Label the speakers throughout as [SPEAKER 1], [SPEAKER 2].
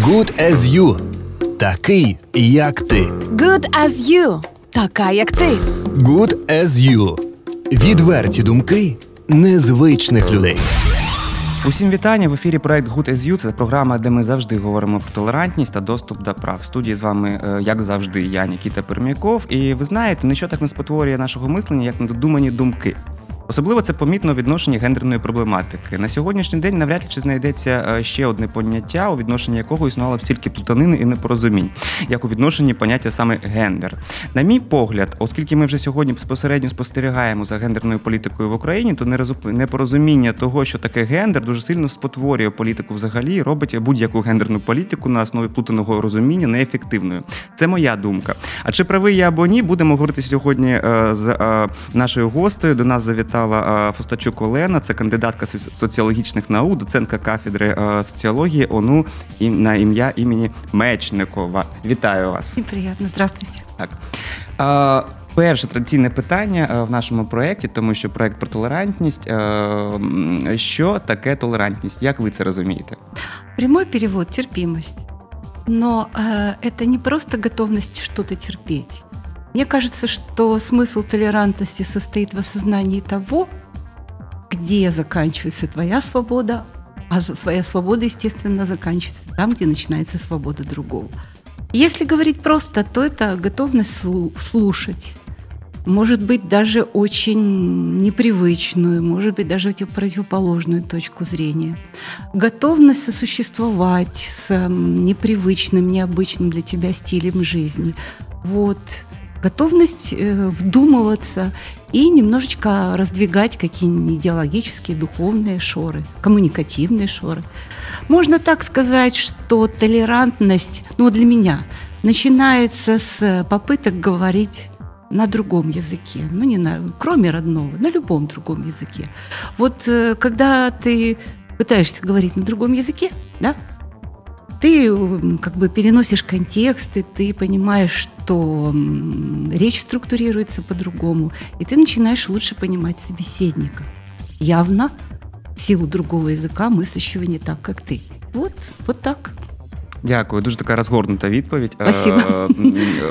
[SPEAKER 1] Good as you. Такий, як ти.
[SPEAKER 2] Good as you. Така, як ти.
[SPEAKER 1] Good as you. Відверті думки незвичних людей.
[SPEAKER 3] Усім вітання в ефірі проект Good as You. Це програма, де ми завжди говоримо про толерантність та доступ до прав. В студії з вами, е, як завжди, я Нікіта Пермяков. І ви знаєте, ніщо так не спотворює нашого мислення, як недодумані думки. Особливо це помітно у відношенні гендерної проблематики. На сьогоднішній день навряд чи знайдеться е, ще одне поняття, у відношенні якого існувало стільки плутанини і непорозумінь, як у відношенні поняття саме гендер. На мій погляд, оскільки ми вже сьогодні безпосередньо спостерігаємо за гендерною політикою в Україні, то непорозуміння того, що таке гендер, дуже сильно спотворює політику взагалі, робить будь-яку гендерну політику на основі плутаного розуміння неефективною. Це моя думка. А чи правий я або ні, будемо говорити сьогодні е, з е, нашою гостею. До нас завітала е, Фостачук Олена, це кандидатка соціологічних наук, доцентка кафедри е, соціології ОНУ і- на ім'я імені Мечникова. Вітаю вас.
[SPEAKER 4] Очень приятно. Здравствуйте.
[SPEAKER 3] Так. А, перше традиційне питання е, в нашому проєкті, тому що проєкт про толерантність. Що таке толерантність? Як ви це розумієте?
[SPEAKER 4] Прямой перевод – терпимость. Но э, это не просто готовность что-то терпеть. Мне кажется, что смысл толерантности состоит в осознании того, где заканчивается твоя свобода, а своя свобода, естественно, заканчивается там, где начинается свобода другого. Если говорить просто, то это готовность слу- слушать, может быть, даже очень непривычную, может быть, даже противоположную точку зрения. Готовность сосуществовать с непривычным, необычным для тебя стилем жизни. Вот. Готовность э, вдумываться и немножечко раздвигать какие-нибудь идеологические, духовные шоры, коммуникативные шоры. Можно так сказать, что толерантность, ну для меня, начинается с попыток говорить на другом языке, ну не на, кроме родного, на любом другом языке. Вот э, когда ты пытаешься говорить на другом языке, да, ты как бы переносишь контексты, ты понимаешь, что речь структурируется по-другому, и ты начинаешь лучше понимать собеседника. Явно в силу другого языка, мыслящего не так, как ты. Вот, вот так.
[SPEAKER 3] Дякую, дуже така розгорнута відповідь. Е,
[SPEAKER 4] Спасибо.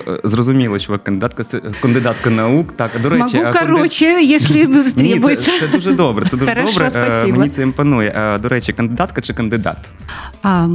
[SPEAKER 3] е, Зрозуміло, що ви кандидатка кандидатка наук. Так, до речі,
[SPEAKER 4] Могу
[SPEAKER 3] е,
[SPEAKER 4] короче, если
[SPEAKER 3] Ні, це, це дуже добре. Це дуже
[SPEAKER 4] Хорошо,
[SPEAKER 3] добре. Е,
[SPEAKER 4] спасибо.
[SPEAKER 3] Мені це імпонує. Е, До речі, кандидатка чи кандидат?
[SPEAKER 4] А, м,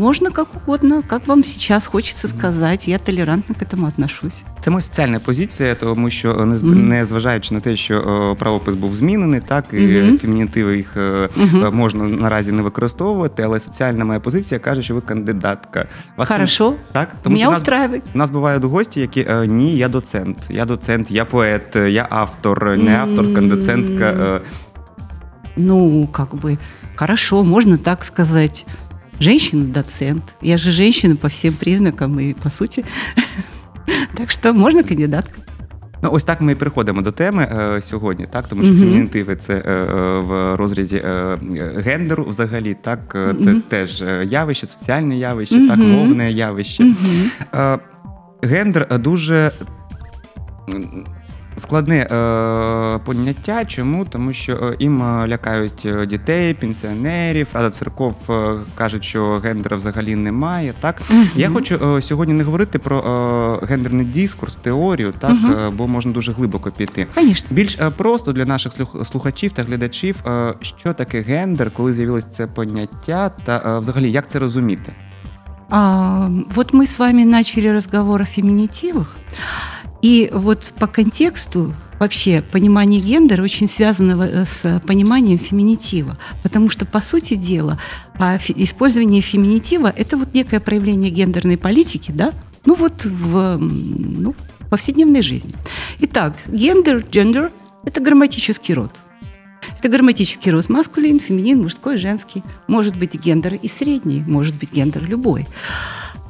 [SPEAKER 4] можно как угодно, как вам сейчас хочется сказать. Я толерантно к этому отношусь.
[SPEAKER 3] Це моя соціальна позиція, тому що е, не, не зважаючи на те, що е, правопис був змінений, так і
[SPEAKER 4] Мгм.
[SPEAKER 3] фемінітиви їх е, е, можна наразі не використовувати, але соціальна моя позиція каже, що ви кандидатка. Вас це-
[SPEAKER 4] Хорошо.
[SPEAKER 3] Так,
[SPEAKER 4] Меня
[SPEAKER 3] що нас,
[SPEAKER 4] устраивает.
[SPEAKER 3] у нас бувають гості, які е, ні, я доцент, я доцент, я поет, е, я автор, не авторка,
[SPEAKER 4] М.
[SPEAKER 3] доцентка. е.
[SPEAKER 4] Ну, как бы, хорошо, можно так сказать. Женщина-доцент. Я же женщина по всем признакам и по сути. Так что можно кандидатка.
[SPEAKER 3] Ну, ось так ми і переходимо до теми е, сьогодні, так? Тому що фемінітиви це е, в розрізі е, гендеру, взагалі, так? Е, це теж е, явище, соціальне явище, так? Мовне явище. Е, Гендер дуже складне е, поняття. Чому? Тому що е, їм е, лякають е, дітей, пенсіонерів, Рада церков е, кажуть, що гендера взагалі немає. Так
[SPEAKER 4] Мгм.
[SPEAKER 3] я хочу е, сьогодні не говорити про е, гендерний дискурс, теорію, так е, бо можна дуже глибоко піти.
[SPEAKER 4] Конечно.
[SPEAKER 3] Більш е, просто для наших слухачів та глядачів, е, що таке гендер, коли з'явилось це поняття, та е, взагалі як це розуміти?
[SPEAKER 4] А, вот мы с вами начали разговор о феминитивах. И вот по контексту вообще понимание гендера очень связано в- с пониманием феминитива. Потому что, по сути дела, а, использование феминитива – это вот некое проявление гендерной политики, да? Ну вот в ну, повседневной жизни. Итак, гендер, gender – это грамматический род. Это грамматический рост маскулин, феминин, мужской, женский. Может быть гендер и средний, может быть гендер любой.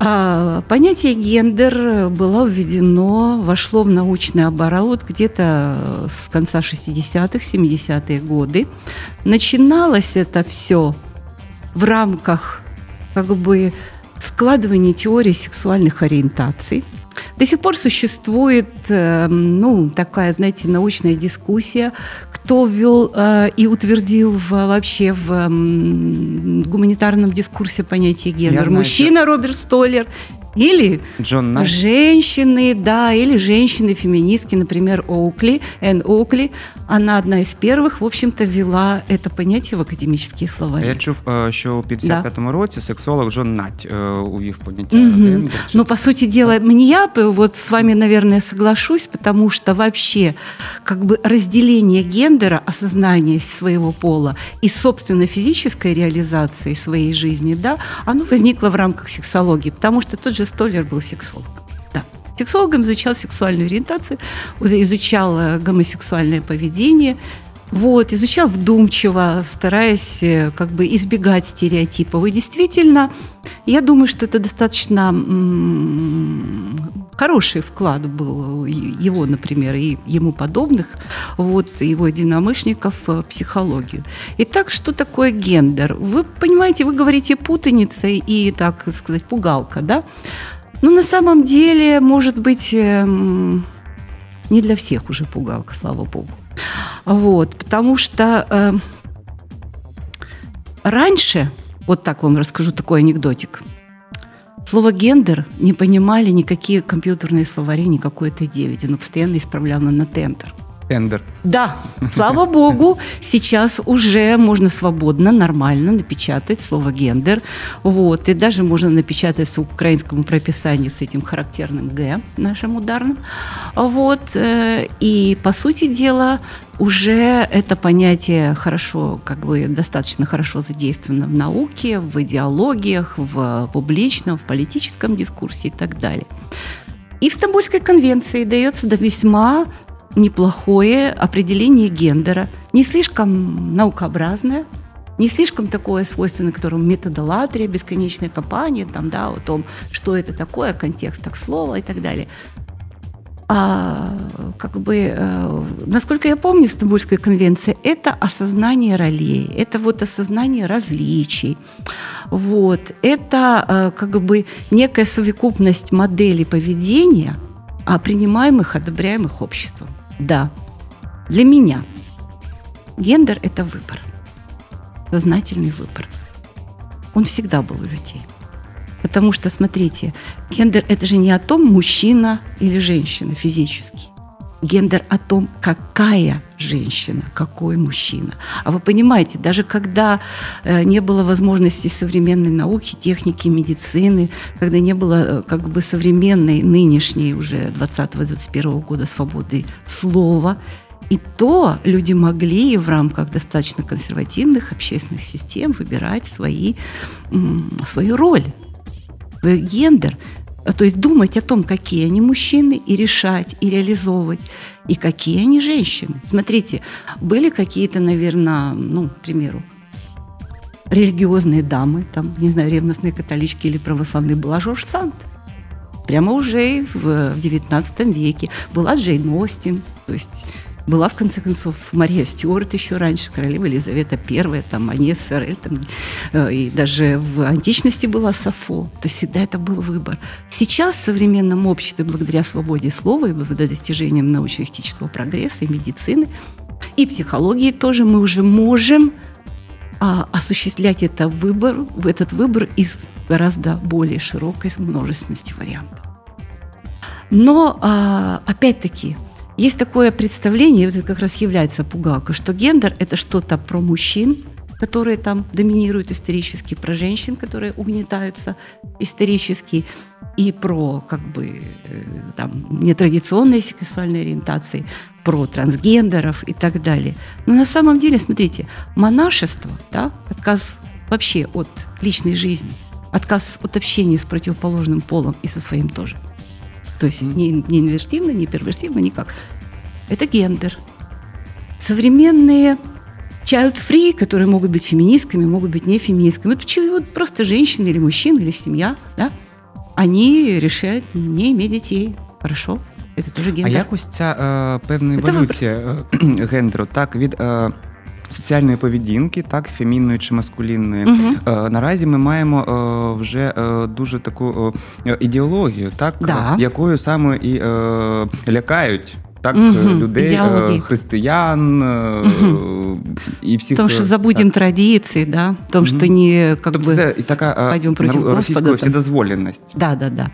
[SPEAKER 4] А, понятие гендер было введено, вошло в научный оборот где-то с конца 60-х, 70-е годы. Начиналось это все в рамках как бы складывание теории сексуальных ориентаций. До сих пор существует, э, ну, такая, знаете, научная дискуссия, кто ввел э, и утвердил вообще в э, гуманитарном дискурсе понятие гендер. Мужчина Роберт Столлер или
[SPEAKER 3] Джон
[SPEAKER 4] женщины, да, или женщины-феминистки, например, Оукли, Энн Оукли. Она одна из первых, в общем-то, ввела это понятие в академические словари.
[SPEAKER 3] Я чув, що у 55-му році сексолог Джон Нать е, увів поняття. Чи
[SPEAKER 4] Но,
[SPEAKER 3] це-
[SPEAKER 4] по сути дела, мне я бы вот с вами, наверное, соглашусь, потому что вообще как бы разделение гендера, осознание своего пола и, собственно, физической реализации своей жизни, да, оно возникло в рамках сексологии, потому что тот же Столлер был сексологом. Сексологом изучал сексуальную ориентацию, изучал э, гомосексуальное поведение, вот, изучал вдумчиво, стараясь э, как бы избегать стереотипов. И действительно, я думаю, что это достаточно хороший вклад был его, например, и ему подобных, вот, его единомышленников в психологию. Итак, что такое гендер? Вы понимаете, вы говорите путаница и, так сказать, пугалка, да? Но на самом деле, может быть, эм, не для всех уже пугалка, слава богу. Вот, потому что э, раньше, вот так вам расскажу такой анекдотик. Слово гендер не понимали никакие компьютерные словари, никакой Т9. Оно постоянно исправляло на тендер.
[SPEAKER 3] Тендер.
[SPEAKER 4] Да, слава богу, сейчас уже можно свободно, нормально напечатать слово гендер. Вот, и даже можно напечатать с украинскому прописанию с этим характерным Г нашим ударным. Вот, э, и по сути дела уже это понятие хорошо, как бы достаточно хорошо задействовано в науке, в идеологиях, в публичном, в политическом дискурсе и так далее. И в Стамбульской конвенции дается да весьма неплохое определение гендера, не слишком наукообразное, не слишком такое свойственное, которому методолатрия, бесконечная компания, там, да, о том, что это такое, контекст так слова и так далее. А, как бы, э, насколько я помню, Стамбульская конвенция – это осознание ролей, это вот осознание различий, вот, это э, как бы некая совокупность моделей поведения, а принимаемых, одобряемых обществом. Да, для меня гендер – это выбор, сознательный выбор. Он всегда был у людей. Потому что, смотрите, гендер – это же не о том, мужчина или женщина физически. Гендер о том, какая женщина, какой мужчина. А вы понимаете, даже когда э, не было возможности современной науки, техники, медицины, когда не было э, как бы современной, нынешней уже 20-21 года свободы слова, и то люди могли в рамках достаточно консервативных общественных систем выбирать свои, свою роль гендер, то есть думать о том, какие они мужчины, и решать, и реализовывать, и какие они женщины. Смотрите, были какие-то, наверное, ну, к примеру, религиозные дамы, там, не знаю, ревностные католички или православные, была Жорж Санд. Прямо уже в, 19 веке. Была Джейн Остин, то есть была, в конце концов, Мария Стюарт еще раньше, королева Елизавета I, там, Аньес Сорель, там, э, и даже в античности была Сафо. То есть всегда это был выбор. Сейчас в современном обществе, благодаря свободе слова и благодаря достижениям научно-технического прогресса и медицины, и психологии тоже мы уже можем а, осуществлять это выбор, этот выбор из гораздо более широкой множественности вариантов. Но, а, опять-таки, есть такое представление, вот это как раз является пугалкой, что гендер – это что-то про мужчин, которые там доминируют исторически, про женщин, которые угнетаются исторически, и про как бы э, там нетрадиционные сексуальные ориентации, про трансгендеров и так далее. Но на самом деле, смотрите, монашество, да, отказ вообще от личной жизни, отказ от общения с противоположным полом и со своим тоже. То есть не, не инвертивно, не перверсивно, никак. Это гендер. Современные child-free, которые могут быть феминистками, могут быть не феминистками, это вот просто женщина или мужчина, или семья, да, они решают не иметь детей. Хорошо, это тоже
[SPEAKER 3] А
[SPEAKER 4] гендер.
[SPEAKER 3] якось ця е, певна еволюція е, гендеру, так, від е, соціальної поведінки, так, фемінної чи маскулінної.
[SPEAKER 4] Мгм.
[SPEAKER 3] Е, Наразі ми маємо е, вже е, дуже таку е, ідеологію, так,
[SPEAKER 4] Да.
[SPEAKER 3] якою саме і е, лякають. Так,
[SPEAKER 4] Мгм,
[SPEAKER 3] е, людей, е,
[SPEAKER 4] ідеології.
[SPEAKER 3] християн е, і всіх.
[SPEAKER 4] В том, что
[SPEAKER 3] е,
[SPEAKER 4] забудем
[SPEAKER 3] так.
[SPEAKER 4] традиции, да, в том,
[SPEAKER 3] Мгм.
[SPEAKER 4] что не как
[SPEAKER 3] Тобто
[SPEAKER 4] бы...
[SPEAKER 3] це і така е,
[SPEAKER 4] пойдем против
[SPEAKER 3] на російською
[SPEAKER 4] Господа, там.
[SPEAKER 3] вседозволеність.
[SPEAKER 4] Да, да, да.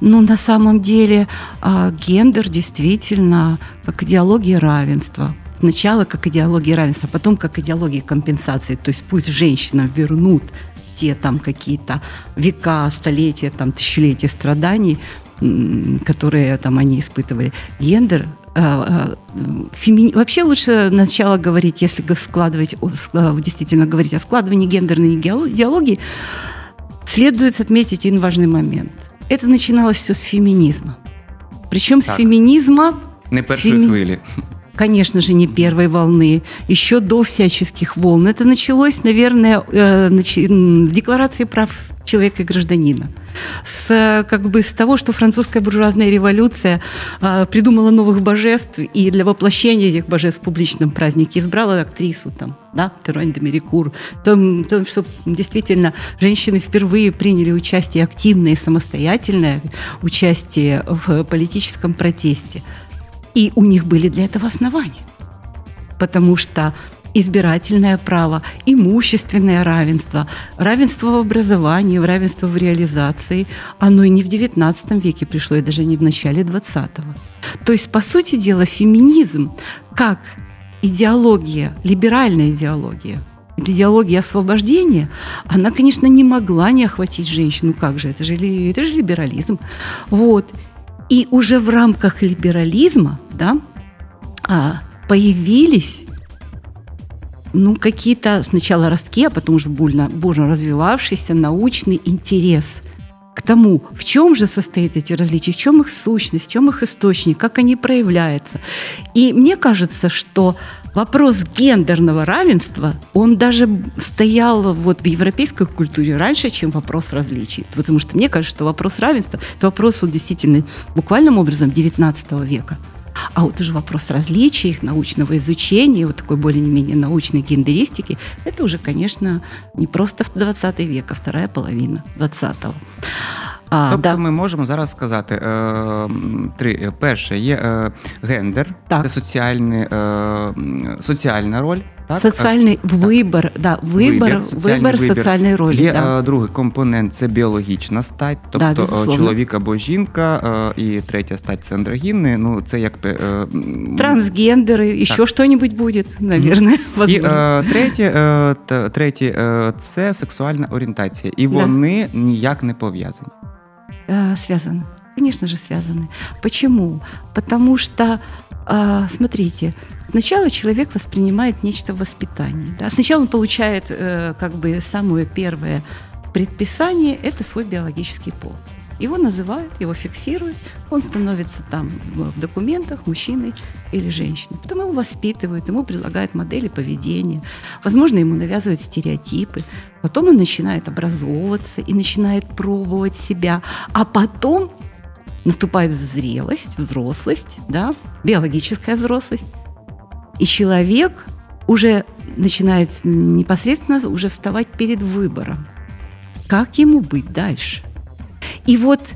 [SPEAKER 4] Ну, на самом деле, а, гендер действительно как идеология равенства. Сначала как идеология равенства, потом как идеология компенсации. То есть пусть женщинам вернут те там какие-то века, столетия, там, тысячелетия страданий, м, которые там они испытывали. Гендер э, э, феми- Вообще лучше сначала говорить, если г- складывать, о, ск- действительно говорить о складывании гендерной идеоло- идеологии, следует отметить один важный момент. Это начиналось все с феминизма. Причем с
[SPEAKER 3] Так.
[SPEAKER 4] феминизма
[SPEAKER 3] Не першої
[SPEAKER 4] Фемі-
[SPEAKER 3] хвилі.
[SPEAKER 4] конечно же, не первой волны, еще до всяческих волн. Это началось, наверное, э, с Декларации прав человека и гражданина. С, как бы, с того, что французская буржуазная революция э, придумала новых божеств и для воплощения этих божеств в публичном празднике избрала актрису, там, да, Терань де Мерикур. То, то, что действительно женщины впервые приняли участие, активное и самостоятельное участие в политическом протесте. И у них были для этого основания. Потому что избирательное право, имущественное равенство, равенство в образовании, равенство в реализации, оно и не в XIX веке пришло, и даже не в начале XX. То есть, по сути дела, феминизм как идеология, либеральная идеология, идеология освобождения, она, конечно, не могла не охватить женщину. Ну как же, это же, это же либерализм. Вот. И уже в рамках либерализма да, а, появились ну, какие-то сначала ростки, а потом уже бурно, бурно развивавшийся научный интерес к тому, в чем же состоят эти различия, в чем их сущность, в чем их источник, как они проявляются. И мне кажется, что вопрос гендерного равенства, он даже стоял вот в европейской культуре раньше, чем вопрос различий. Потому что мне кажется, что вопрос равенства – это вопрос вот, действительно буквальным образом XIX века. А вот уже вопрос различий, их научного изучения, вот такой более-менее научной гендеристики, это уже, конечно, не просто 20 век, а вторая половина 20-го. А,
[SPEAKER 3] Тобто
[SPEAKER 4] да.
[SPEAKER 3] ми можемо зараз сказати е, м, три. Перше, є е, гендер,
[SPEAKER 4] Так.
[SPEAKER 3] це соціальний, е, м, соціальна роль. Так?
[SPEAKER 4] Социальный выбор, да, выбор,
[SPEAKER 3] соціальний
[SPEAKER 4] выбор, социальной роли.
[SPEAKER 3] Є
[SPEAKER 4] да.
[SPEAKER 3] е, другий компонент це біологічна стать,
[SPEAKER 4] Да,
[SPEAKER 3] тобто е,
[SPEAKER 4] безусловно.
[SPEAKER 3] чоловік або жінка, е, і третя стать це андрогінний. Ну це як е, м,
[SPEAKER 4] Трансгендеры, еще
[SPEAKER 3] Так.
[SPEAKER 4] что-нибудь будет, наверное,
[SPEAKER 3] І
[SPEAKER 4] возможно.
[SPEAKER 3] е, третє, е, т- третє е, це сексуальна орієнтація, і
[SPEAKER 4] Да.
[SPEAKER 3] вони ніяк не пов'язані.
[SPEAKER 4] Э, связаны. Конечно же, связаны. Почему? Потому что, а, смотрите, сначала человек воспринимает нечто в воспитании. Да? Сначала он получает э, как бы самое первое предписание – это свой биологический пол. Его называют, его фиксируют, он становится там в документах мужчиной или женщиной. Потом его воспитывают, ему предлагают модели поведения, возможно, ему навязывают стереотипы. Потом он начинает образовываться и начинает пробовать себя. А потом наступает зрелость, взрослость, да, биологическая взрослость. И человек уже начинает непосредственно уже вставать перед выбором. Как ему быть дальше? И вот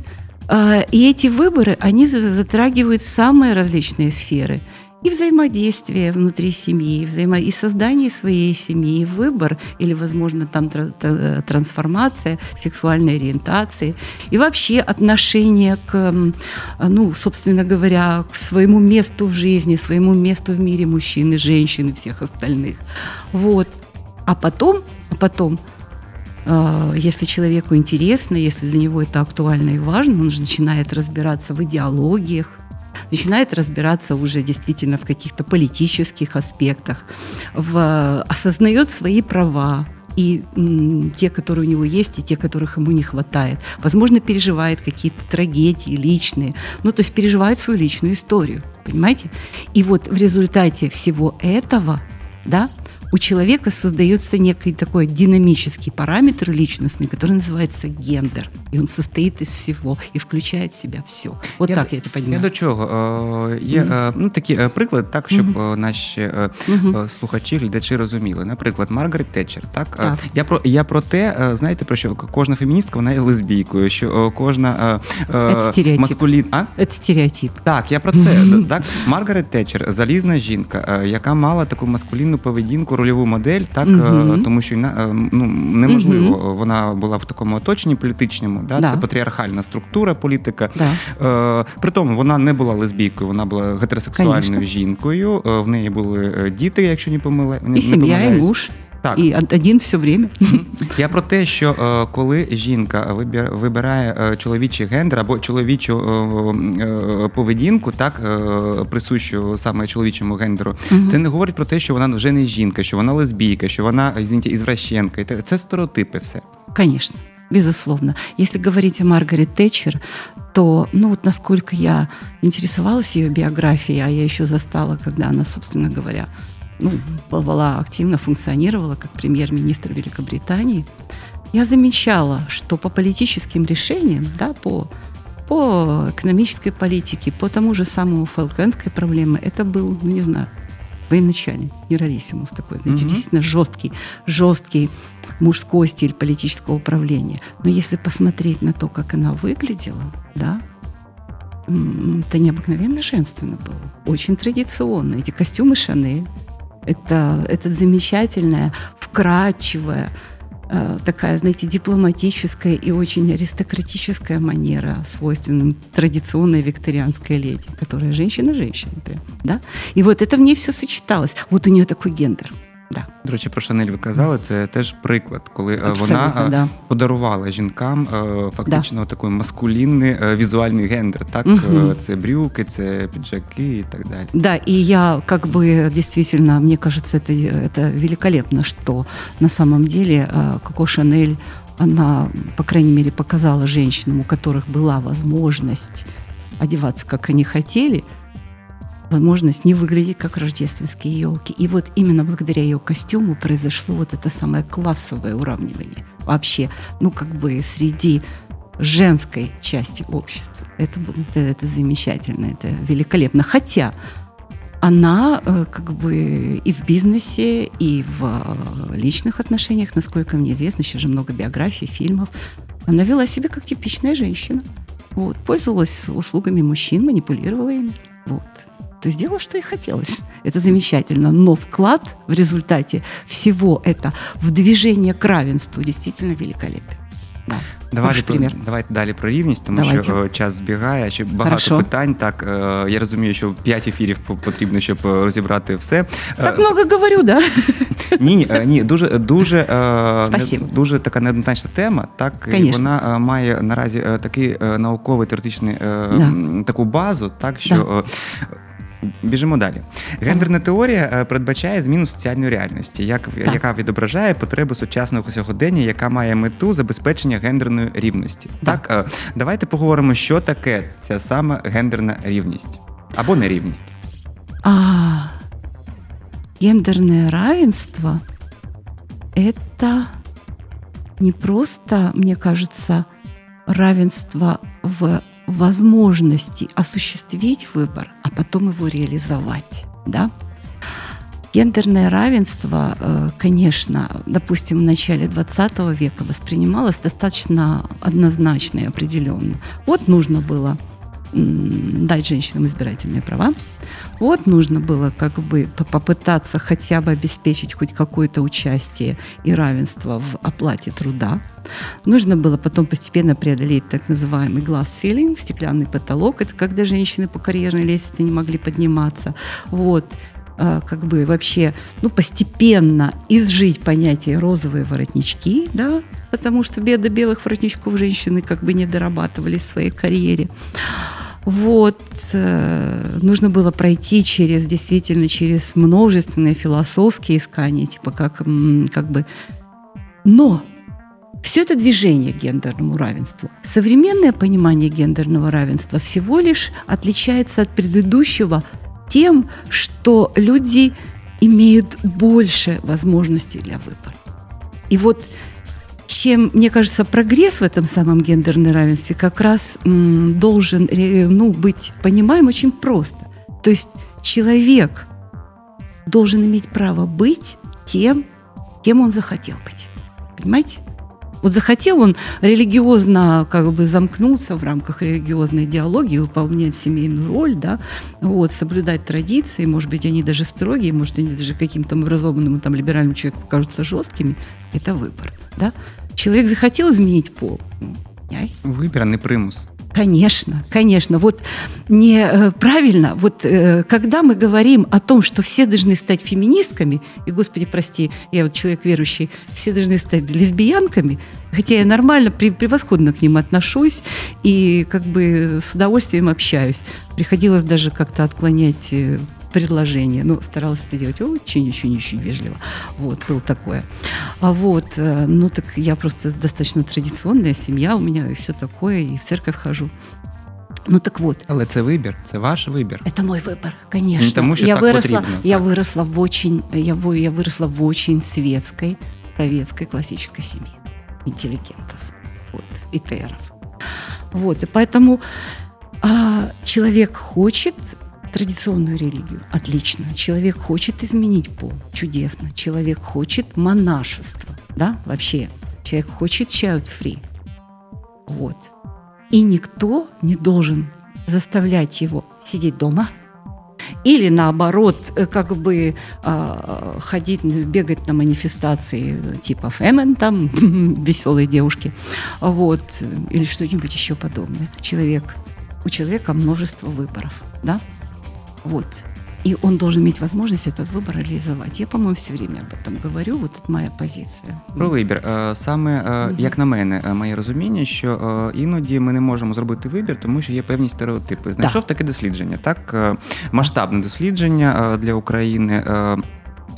[SPEAKER 4] э, и эти выборы, они за- затрагивают самые различные сферы. И взаимодействие внутри семьи, и, взаимо... и создание своей семьи, и выбор, или, возможно, там та- трансформация сексуальной ориентации, и вообще отношение к, ну, собственно говоря, к своему месту в жизни, своему месту в мире мужчин и женщин и всех остальных. Вот. А потом, а потом если человеку интересно, если для него это актуально и важно, он же начинает разбираться в идеологиях, начинает разбираться уже действительно в каких-то политических аспектах, в, осознает свои права, и м, те, которые у него есть, и те, которых ему не хватает. Возможно, переживает какие-то трагедии личные, ну, то есть переживает свою личную историю, понимаете? И вот в результате всего этого, да, у человека создается некий такой динамический параметр личностный, который называется гендер. И он состоит из всего и включает в себя все. Вот
[SPEAKER 3] Я
[SPEAKER 4] так
[SPEAKER 3] д-
[SPEAKER 4] я это
[SPEAKER 3] Я
[SPEAKER 4] понимаю.
[SPEAKER 3] до чого? Е, Є
[SPEAKER 4] Мгм.
[SPEAKER 3] е, ну, такий е, приклад, так, щоб
[SPEAKER 4] Мгм.
[SPEAKER 3] е, наші е,
[SPEAKER 4] Мгм.
[SPEAKER 3] е, слухачі, глядачі розуміли. Наприклад, Маргарет Тетчер. Так? Е,
[SPEAKER 4] Так.
[SPEAKER 3] Я, про, я про те, е, знаєте, про що кожна феміністка вона є лесбійкою, що е, кожна е,
[SPEAKER 4] Це стереотип.
[SPEAKER 3] маскулін... А?
[SPEAKER 4] Это стереотип.
[SPEAKER 3] Так, я про це. Д- так, Маргарет Тетчер, залізна жінка, е, яка мала таку маскулінну поведінку, рольову модель, так,
[SPEAKER 4] угу.
[SPEAKER 3] Тому що е, ну, неможливо, вона була в такому оточенні політичному, да,
[SPEAKER 4] Да.
[SPEAKER 3] це патріархальна структура, політика.
[SPEAKER 4] Да.
[SPEAKER 3] Е, при вона не була лесбійкою, вона була гетеросексуальною
[SPEAKER 4] Конечно.
[SPEAKER 3] жінкою. В неї були діти, якщо не помиле, не,
[SPEAKER 4] И семья, и
[SPEAKER 3] помиляюсь.
[SPEAKER 4] муж.
[SPEAKER 3] Так.
[SPEAKER 4] Од- один все время.
[SPEAKER 3] Я про те, що е, коли жінка вибирає е, чоловічий гендер або чоловічу е, поведінку, так присущу саме чоловічому гендеру,
[SPEAKER 4] Мгм.
[SPEAKER 3] це не говорить про те, що вона вже не жінка, що вона лесбійка, що вона извините, ізвращенка. Це стереотипи все.
[SPEAKER 4] Конечно, безусловно. Если говорить о Маргарет Тэтчер, то, ну вот насколько я интересовалась ее биографией, а я еще застала, когда она, собственно говоря, ну, была активно функционировала как премьер-министр Великобритании, я замечала, что по политическим решениям, да, по, по экономической политике, по тому же самому фолклендской проблеме, это был, ну не знаю, военачальник, генералиссимус такой, знаете,
[SPEAKER 3] Мгм.
[SPEAKER 4] действительно жесткий, жесткий мужской стиль политического управления. Но если посмотреть на то, как она выглядела, да, это необыкновенно женственно было. Очень традиционно. Эти костюмы Шанель, это, это замечательная, вкрадчивая, э, такая, знаете, дипломатическая и очень аристократическая манера, свойственным традиционной викторианской леди, которая женщина-женщина, да? И вот это в ней все сочеталось. Вот у нее такой гендер. Да,
[SPEAKER 3] До речі, про Шанель ви казали, це теж приклад, коли е,
[SPEAKER 4] абсолютно,
[SPEAKER 3] вона е,
[SPEAKER 4] да.
[SPEAKER 3] подарувала жінкам е, фактично такий маскулінний е, візуальний гендер. Так,
[SPEAKER 4] Мгм.
[SPEAKER 3] Е, це брюки, це піджаки і так далі.
[SPEAKER 4] Да, и я как бы действительно, мне кажется, это, это великолепно, что на самом деле э, Коко Шанель, она, по крайней мере, показала женщинам, у которых была возможность одеваться, как они хотели, возможность не выглядеть как рождественские елки. И вот именно благодаря ее костюму произошло вот это самое классовое уравнивание. Вообще, ну как бы среди женской части общества. Это, это, это замечательно, это великолепно. Хотя она э, как бы и в бизнесе, и в э, личных отношениях, насколько мне известно, сейчас же много биографий, фильмов, она вела себя как типичная женщина. Вот, пользовалась услугами мужчин, манипулировала ими. Вот То есть делала, что ей хотелось. Это замечательно. Но вклад в результате всего это в движение к равенству действительно великолепен. Да.
[SPEAKER 3] Давайте,
[SPEAKER 4] Хороший
[SPEAKER 3] про,
[SPEAKER 4] пример.
[SPEAKER 3] давайте далі про рівність, тому
[SPEAKER 4] Давайте.
[SPEAKER 3] що е, час збігає, ще багато
[SPEAKER 4] Хорошо.
[SPEAKER 3] питань. Так, е, я розумію, що 5 ефірів по- потрібно, щоб е, розібрати все. Е,
[SPEAKER 4] Так много говорю, да?
[SPEAKER 3] Ні, е, ні, дуже дуже, е,
[SPEAKER 4] Спасибо.
[SPEAKER 3] не- дуже така неоднозначна тема. Так і
[SPEAKER 4] Конечно.
[SPEAKER 3] вона е, має наразі е, такий е, науковий теоретичний е,
[SPEAKER 4] Да.
[SPEAKER 3] м, таку базу, так що. е, Біжимо далі. Гендерна теорія е, передбачає зміну соціальної реальності, як, яка відображає потреби сучасного сьогодення, яка має мету забезпечення гендерної рівності.
[SPEAKER 4] Да.
[SPEAKER 3] Так, е, давайте поговоримо, що таке ця саме гендерна рівність або нерівність.
[SPEAKER 4] А гендерное равенство – это не просто, мне кажется, равенство в возможности осуществить выбор, а потом его реализовать. Да? Гендерное равенство, э, конечно, допустим, в начале 20 века воспринималось достаточно однозначно и определенно. Вот нужно было дать женщинам избирательные права, вот нужно было как бы по- попытаться хотя бы обеспечить хоть какое-то участие и равенство в оплате труда. Нужно было потом постепенно преодолеть так называемый glass ceiling, стеклянный потолок. Это когда женщины по карьерной лестнице не могли подниматься. Вот э, как бы вообще, ну, постепенно изжить понятие розовые воротнички, да, потому что беда белых воротничков женщины как бы не дорабатывали в своей карьере. Вот, э, нужно было пройти через, действительно, через множественные философские искания, типа как, как бы... Но все это движение к гендерному равенству. Современное понимание гендерного равенства всего лишь отличается от предыдущего тем, что люди имеют больше возможностей для выбора. И вот чем, мне кажется, прогресс в этом самом гендерном равенстве как раз должен ре- ну, быть понимаем очень просто. То есть человек должен иметь право быть тем, кем он захотел быть. Понимаете? Вот захотел он религиозно как бы замкнуться в рамках религиозной идеологии, выполнять семейную роль, да, вот, соблюдать традиции, может быть, они даже строгие, может, они даже каким-то образованным там либеральным человеку кажутся жесткими, это выбор, да. Человек захотел изменить пол, ну,
[SPEAKER 3] не примус.
[SPEAKER 4] Конечно, конечно. Вот не э, вот э, когда мы говорим о том, что все должны стать феминистками, и, господи, прости, я вот человек верующий, все должны стать лесбиянками, хотя я нормально, превосходно к ним отношусь и как бы с удовольствием общаюсь. Приходилось даже как-то отклонять э, предложение, но старалась это делать очень-очень-очень вежливо. Вот, было такое. А вот, э, ну так я просто достаточно традиционная семья у меня и все такое, и в церковь хожу. Ну так вот,
[SPEAKER 3] Але це вибір, це ваш вибір.
[SPEAKER 4] это мой выбор, конечно.
[SPEAKER 3] Ну, тому що
[SPEAKER 4] я
[SPEAKER 3] так
[SPEAKER 4] выросла,
[SPEAKER 3] потрібно,
[SPEAKER 4] я
[SPEAKER 3] так.
[SPEAKER 4] выросла в очень, я, вы- я выросла в очень светской, советской классической семье интеллигентов, вот, и теров. Вот, и поэтому а, человек хочет традиционную религию, отлично. Человек хочет изменить пол, чудесно. Человек хочет монашество, да, вообще. Человек хочет child free, вот. И никто не должен заставлять его сидеть дома или наоборот, э, как бы а, ходить, бегать на манифестации э, типа Фемен, там веселые девушки, вот, э, или что-нибудь еще подобное. Человек, у человека множество выборов, да, вот. И он должен иметь возможность этот выбор реализовать. Я, по-моему, все время об этом говорю, вот это моя позиция.
[SPEAKER 3] Про вибір. Е, Саме, е, як на мене, е, моє розуміння, що е, іноді ми не можемо зробити вибір, тому що є певні стереотипи. Знайшов таке дослідження, так е, масштабне дослідження е, для України.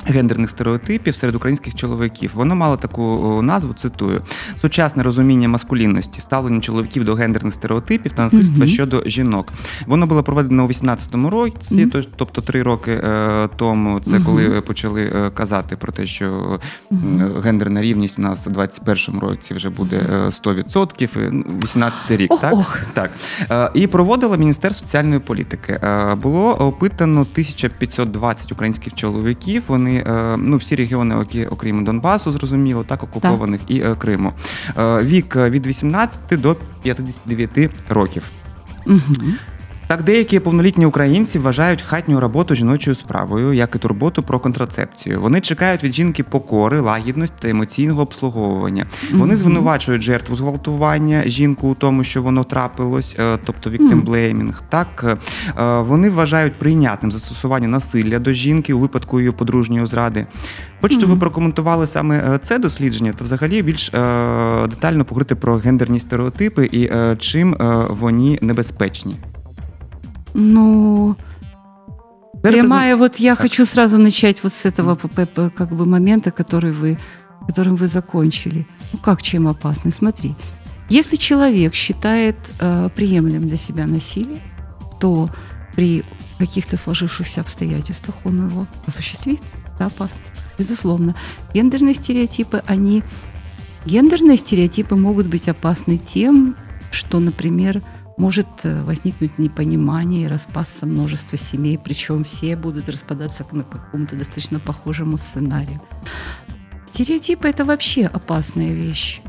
[SPEAKER 3] е, Гендерних стереотипів серед українських чоловіків воно мало таку назву. Цитую: сучасне розуміння маскулінності, ставлення чоловіків до гендерних стереотипів та насильства
[SPEAKER 4] Мгм.
[SPEAKER 3] щодо жінок. Воно було проведено у 18-му році, то- тобто три роки е, тому. Це
[SPEAKER 4] Мгм.
[SPEAKER 3] коли почали е, казати про те, що Е, Гендерна рівність у нас у 21-му році вже буде е, 100%, е, ну, 18-й рік,
[SPEAKER 4] Ох,
[SPEAKER 3] так?
[SPEAKER 4] ох.
[SPEAKER 3] Так. Е, І проводило Міністерство соціальної політики. Е, Було опитано 1520 українських чоловіків. Вони е, ну всі регіони, окі- окрім Донбасу, зрозуміло, так окупованих і е, Криму. Е, Вік е, від 18 до 59 років.
[SPEAKER 4] Мгм.
[SPEAKER 3] Так, деякі повнолітні українці вважають хатню роботу жіночою справою, як і турботу про контрацепцію. Вони чекають від жінки покори, лагідності та емоційного обслуговування. Вони звинувачують жертву зґвалтування, жінку у тому, що воно трапилось, е, тобто
[SPEAKER 4] Мгм.
[SPEAKER 3] Так е, вони вважають прийнятним застосування насилля до жінки у випадку її подружньої зради. Хочете, ви прокоментували саме е, це дослідження, та взагалі більш е, детально поговорити про гендерні стереотипи і е, чим е, вони небезпечні.
[SPEAKER 4] Ну, прямая, вот я
[SPEAKER 3] Так.
[SPEAKER 4] хочу сразу начать вот с этого как бы момента, который вы, которым вы закончили. Ну, как чем опасный? Смотри, если человек считает э, приемлемым для себя насилие, то при каких-то сложившихся обстоятельствах он его осуществит, это опасность, безусловно. Гендерные стереотипы, они... Гендерные стереотипы могут быть опасны тем, что, например, может э, возникнуть непонимание и распасться множество семей, причем все будут распадаться на какому-то достаточно похожему сценарию. Стереотипы это вообще опасная вещь.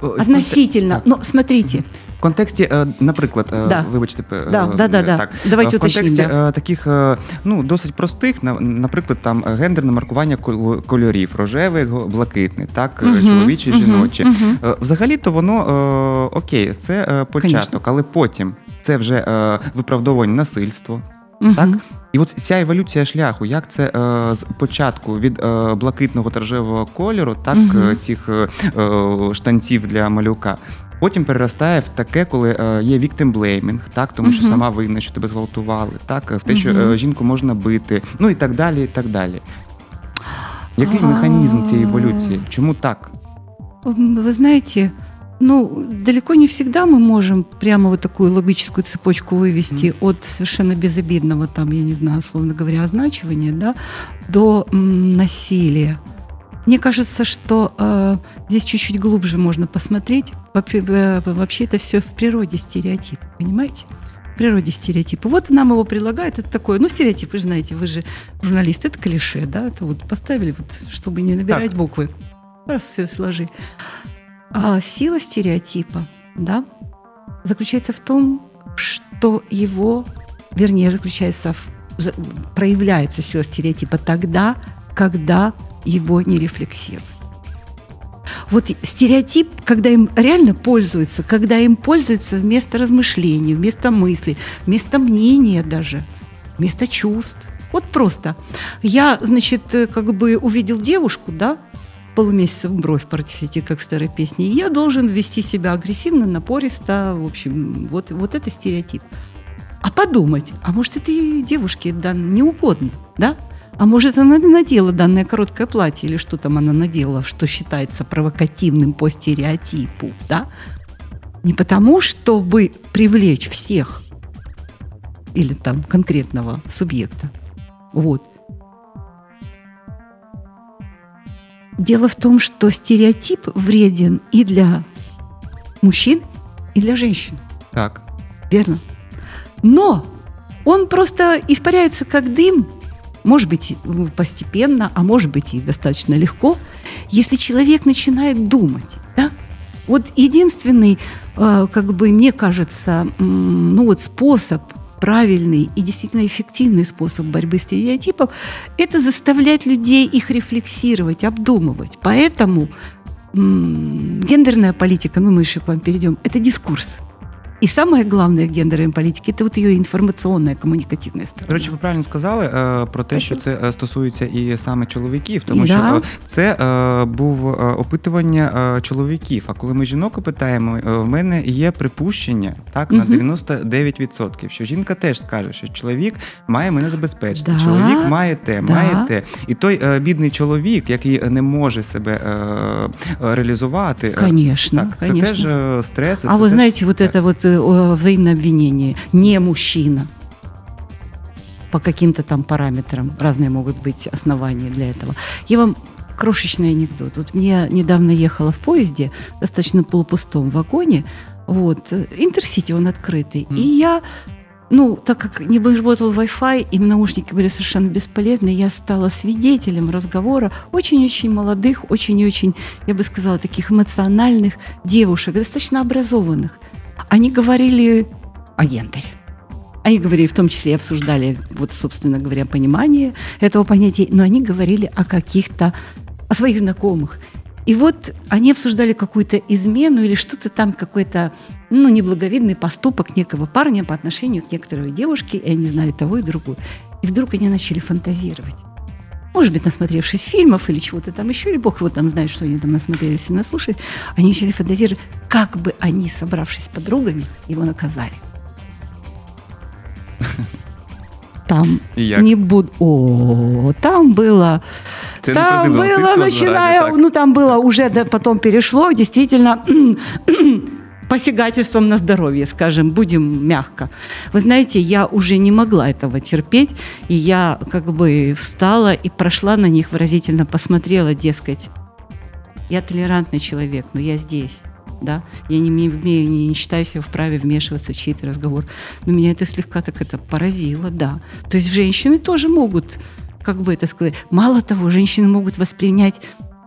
[SPEAKER 4] Относительно.
[SPEAKER 3] Так.
[SPEAKER 4] Но смотрите,
[SPEAKER 3] контексті, е, наприклад, е,
[SPEAKER 4] Да.
[SPEAKER 3] вибачте,
[SPEAKER 4] Да,
[SPEAKER 3] е,
[SPEAKER 4] да, да, да.
[SPEAKER 3] так.
[SPEAKER 4] Давайте
[SPEAKER 3] в контексті
[SPEAKER 4] да.
[SPEAKER 3] таких ну досить простих, на- наприклад, там гендерне маркування кол- кольорів, рожевий, блакитний, так,
[SPEAKER 4] Мгм,
[SPEAKER 3] чоловічі,
[SPEAKER 4] мгм,
[SPEAKER 3] жіночі. Е, Взагалі, то воно окей, це початок, але потім це вже виправдовування насильства.
[SPEAKER 4] Мгм.
[SPEAKER 3] Так? І от ця еволюція шляху, як це е, з початку від е, блакитного та рожевого кольору, так е, цих е, штанців для малюка Потім переростає в таке, коли е, є victim blaming, так, тому що
[SPEAKER 4] Мгм.
[SPEAKER 3] сама винна, що тебе зґвалтували, так, в те, що
[SPEAKER 4] Мгм.
[SPEAKER 3] е, жінку можна бити, ну і так далі. і так далі. Який
[SPEAKER 4] А.
[SPEAKER 3] механізм цієї еволюції? Чому так?
[SPEAKER 4] М, Вы знаете, ну, далеко не всегда мы можем прямо вот такую логическую цепочку вывести от совершенно безобидного, там, я не знаю, условно говоря, означивания, да, до м, насилия. Мне кажется, что э, здесь чуть-чуть глубже можно посмотреть. Вообще, э, вообще это все в природе стереотип, понимаете? В природе стереотипы. Вот нам его предлагают, это такое, ну, стереотип, вы же знаете, вы же журналист, это клише, да, это вот поставили, вот, чтобы не набирать так. буквы. Раз все сложи. А сила стереотипа, да, заключается в том, что его, вернее, заключается в, проявляется сила стереотипа тогда, когда его не рефлексируют. Вот стереотип, когда им реально пользуются, когда им пользуются вместо размышлений, вместо мыслей, вместо мнения даже, вместо чувств. Вот просто. Я, значит, как бы увидел девушку, да, полумесяца в бровь против как в старой песне, и я должен вести себя агрессивно, напористо, в общем, вот, вот это стереотип. А подумать, а может, этой девушке да, не угодно, да? А может, она надела данное короткое платье или что там она надела, что считается провокативным по стереотипу, да? Не потому, чтобы привлечь всех или там конкретного субъекта. Вот. Дело в том, что стереотип вреден и для мужчин, и для женщин.
[SPEAKER 3] Так.
[SPEAKER 4] Верно. Но он просто испаряется как дым может быть, постепенно, а может быть и достаточно легко, если человек начинает думать. Да? Вот единственный, э, как бы мне кажется, ну вот способ правильный и действительно эффективный способ борьбы с стереотипом – это заставлять людей их рефлексировать, обдумывать. Поэтому гендерная политика, ну мы еще к вам перейдем, это дискурс. І саме головне в гендерній політики це от її інформаційна, комунікативна сторона.
[SPEAKER 3] До речі, ви правильно сказали е, про те, що це е, стосується і саме чоловіків, тому що да. Е, це був опитування чоловіків. А коли ми жінок опитаємо, в мене є припущення так на 99%, що жінка теж скаже, що чоловік має мене забезпечити. Да. Чоловік має те, да. має те. І той бідний чоловік, який не може себе реалізувати,
[SPEAKER 4] конечно,
[SPEAKER 3] так,
[SPEAKER 4] конечно.
[SPEAKER 3] це теж стрес.
[SPEAKER 4] А це ви теж... знаєте, вот это вот взаимное обвинение. Не мужчина. По каким-то там параметрам. Разные могут быть основания для этого. Я вам крошечный анекдот. Вот мне недавно ехала в поезде, достаточно полупустом вагоне, вот, Интерсити, он открытый. Mm. И я ну, так как не работал Wi-Fi, и наушники были совершенно бесполезны, я стала свидетелем разговора очень-очень молодых, очень-очень, я бы сказала, таких эмоциональных девушек, достаточно образованных – они говорили о гендере. Они говорили, в том числе обсуждали, вот, собственно говоря, понимание этого понятия, но они говорили о каких-то, о своих знакомых. И вот они обсуждали какую-то измену или что-то там, какой-то, ну, неблаговидный поступок некого парня по отношению к некоторой девушке, и они знали того и другую. И вдруг они начали фантазировать может быть, насмотревшись фильмов или чего-то там еще, или бог его там знает, что они там насмотрелись и наслушали, они начали фантазировать, как бы они, собравшись с подругами, его наказали. Там не буду. О, там было. Там было, начиная, ну там было уже, да, потом перешло, действительно, посягательством на здоровье, скажем, будем мягко. Вы знаете, я уже не могла этого терпеть, и я как бы встала и прошла на них выразительно, посмотрела, дескать, я толерантный человек, но я здесь. Да? Я не, не, не, не считаю себя вправе вмешиваться в чей-то разговор. Но меня это слегка так это поразило, да. То есть женщины тоже могут, как бы это сказать, мало того, женщины могут воспринять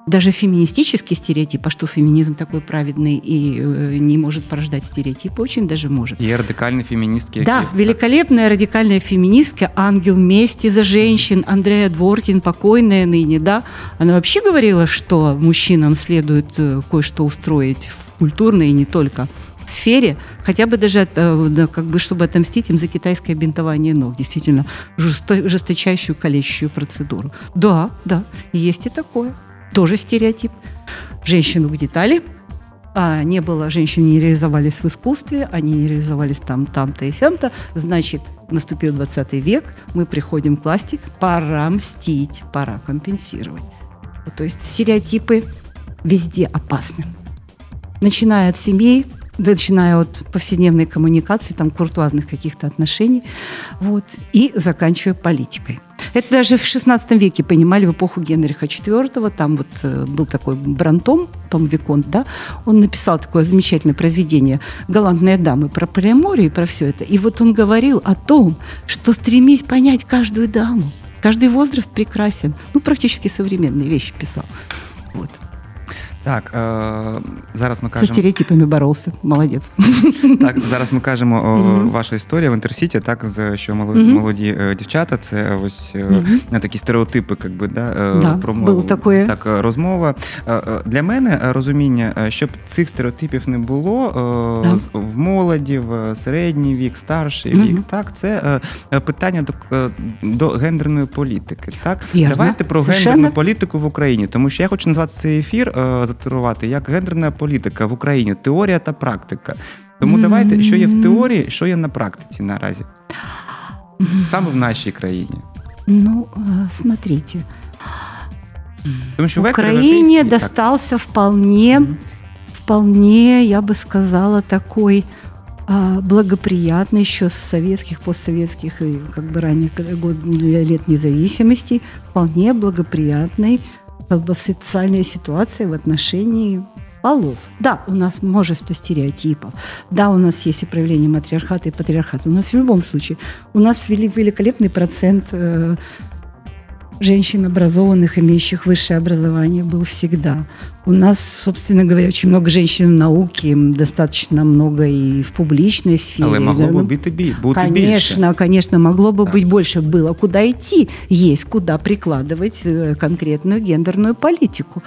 [SPEAKER 4] даже феминистический стереотип, а что феминизм такой праведный и э, не может порождать стереотипы, очень даже может.
[SPEAKER 3] И радикальные феминистки.
[SPEAKER 4] Да, какие? великолепная радикальная феминистка, ангел мести за женщин, Андрея Дворкин, покойная ныне, да, она вообще говорила, что мужчинам следует э, кое-что устроить в культурной и не только сфере, хотя бы даже э, как бы, чтобы отомстить им за китайское бинтование ног, действительно жесто, жесточайшую калечащую процедуру. Да, да, есть и такое тоже стереотип. Женщину угнетали, а не было, женщины не реализовались в искусстве, они не реализовались там, там-то и сям-то, значит, наступил 20 век, мы приходим к власти, пора мстить, пора компенсировать. То есть стереотипы везде опасны. Начиная от семей, начиная от повседневной коммуникации, там, куртуазных каких-то отношений, вот, и заканчивая политикой. Это даже в XVI веке понимали, в эпоху Генриха IV, там вот э, был такой Брантом, по-моему, Виконт, да, он написал такое замечательное произведение «Галантные дамы» про Преаморе и про все это. И вот он говорил о том, что стремись понять каждую даму, каждый возраст прекрасен. Ну, практически современные вещи писал. Вот.
[SPEAKER 3] Так, е, зараз ми кажемо.
[SPEAKER 4] стереотипами боролся. Молодец.
[SPEAKER 3] Так, зараз ми кажемо
[SPEAKER 4] Мгм.
[SPEAKER 3] ваша історія в інтерсіті, так, з що молоді, молоді е, дівчата, це ось на такі стереотипи, как би, да, е,
[SPEAKER 4] Да,
[SPEAKER 3] про
[SPEAKER 4] було
[SPEAKER 3] так, розмова. Для мене розуміння, щоб цих стереотипів не було
[SPEAKER 4] Да.
[SPEAKER 3] в молоді, в середній вік, старший вік, так, це питання до, до гендерної політики. Так?
[SPEAKER 4] Вірно.
[SPEAKER 3] Давайте про
[SPEAKER 4] Совершенно.
[SPEAKER 3] гендерну політику в Україні, тому що я хочу назвати цей ефір, е, затирувати як гендерна політика в Україні, теорія та практика. Тому
[SPEAKER 4] Мгм.
[SPEAKER 3] давайте, що є в теорії, що є на практиці наразі, саме в нашій країні.
[SPEAKER 4] Ну, э, смотрите.
[SPEAKER 3] Тому що вектор
[SPEAKER 4] Украине
[SPEAKER 3] європейський, так.
[SPEAKER 4] достался вполне,
[SPEAKER 3] Мгм.
[SPEAKER 4] вполне, я бы сказала, такой а, благоприятный еще с советских, постсоветских и как бы ранних год- лет независимости, вполне благоприятной как бы, социальная ситуация в отношении полов. Да, у нас множество стереотипов. Да, у нас есть и проявление матриархата и патриархата. Но в любом случае у нас вели- великолепный процент э, женщин образованных, имеющих высшее образование, был всегда. У нас, собственно говоря, очень много женщин в науке, достаточно много и в публичной сфере.
[SPEAKER 3] Але могло
[SPEAKER 4] да,
[SPEAKER 3] б
[SPEAKER 4] ну,
[SPEAKER 3] бути, бути
[SPEAKER 4] Конечно,
[SPEAKER 3] більше.
[SPEAKER 4] конечно, могло бы
[SPEAKER 3] Да.
[SPEAKER 4] быть больше. Было куда идти, есть куда прикладывать э, конкретную гендерную политику.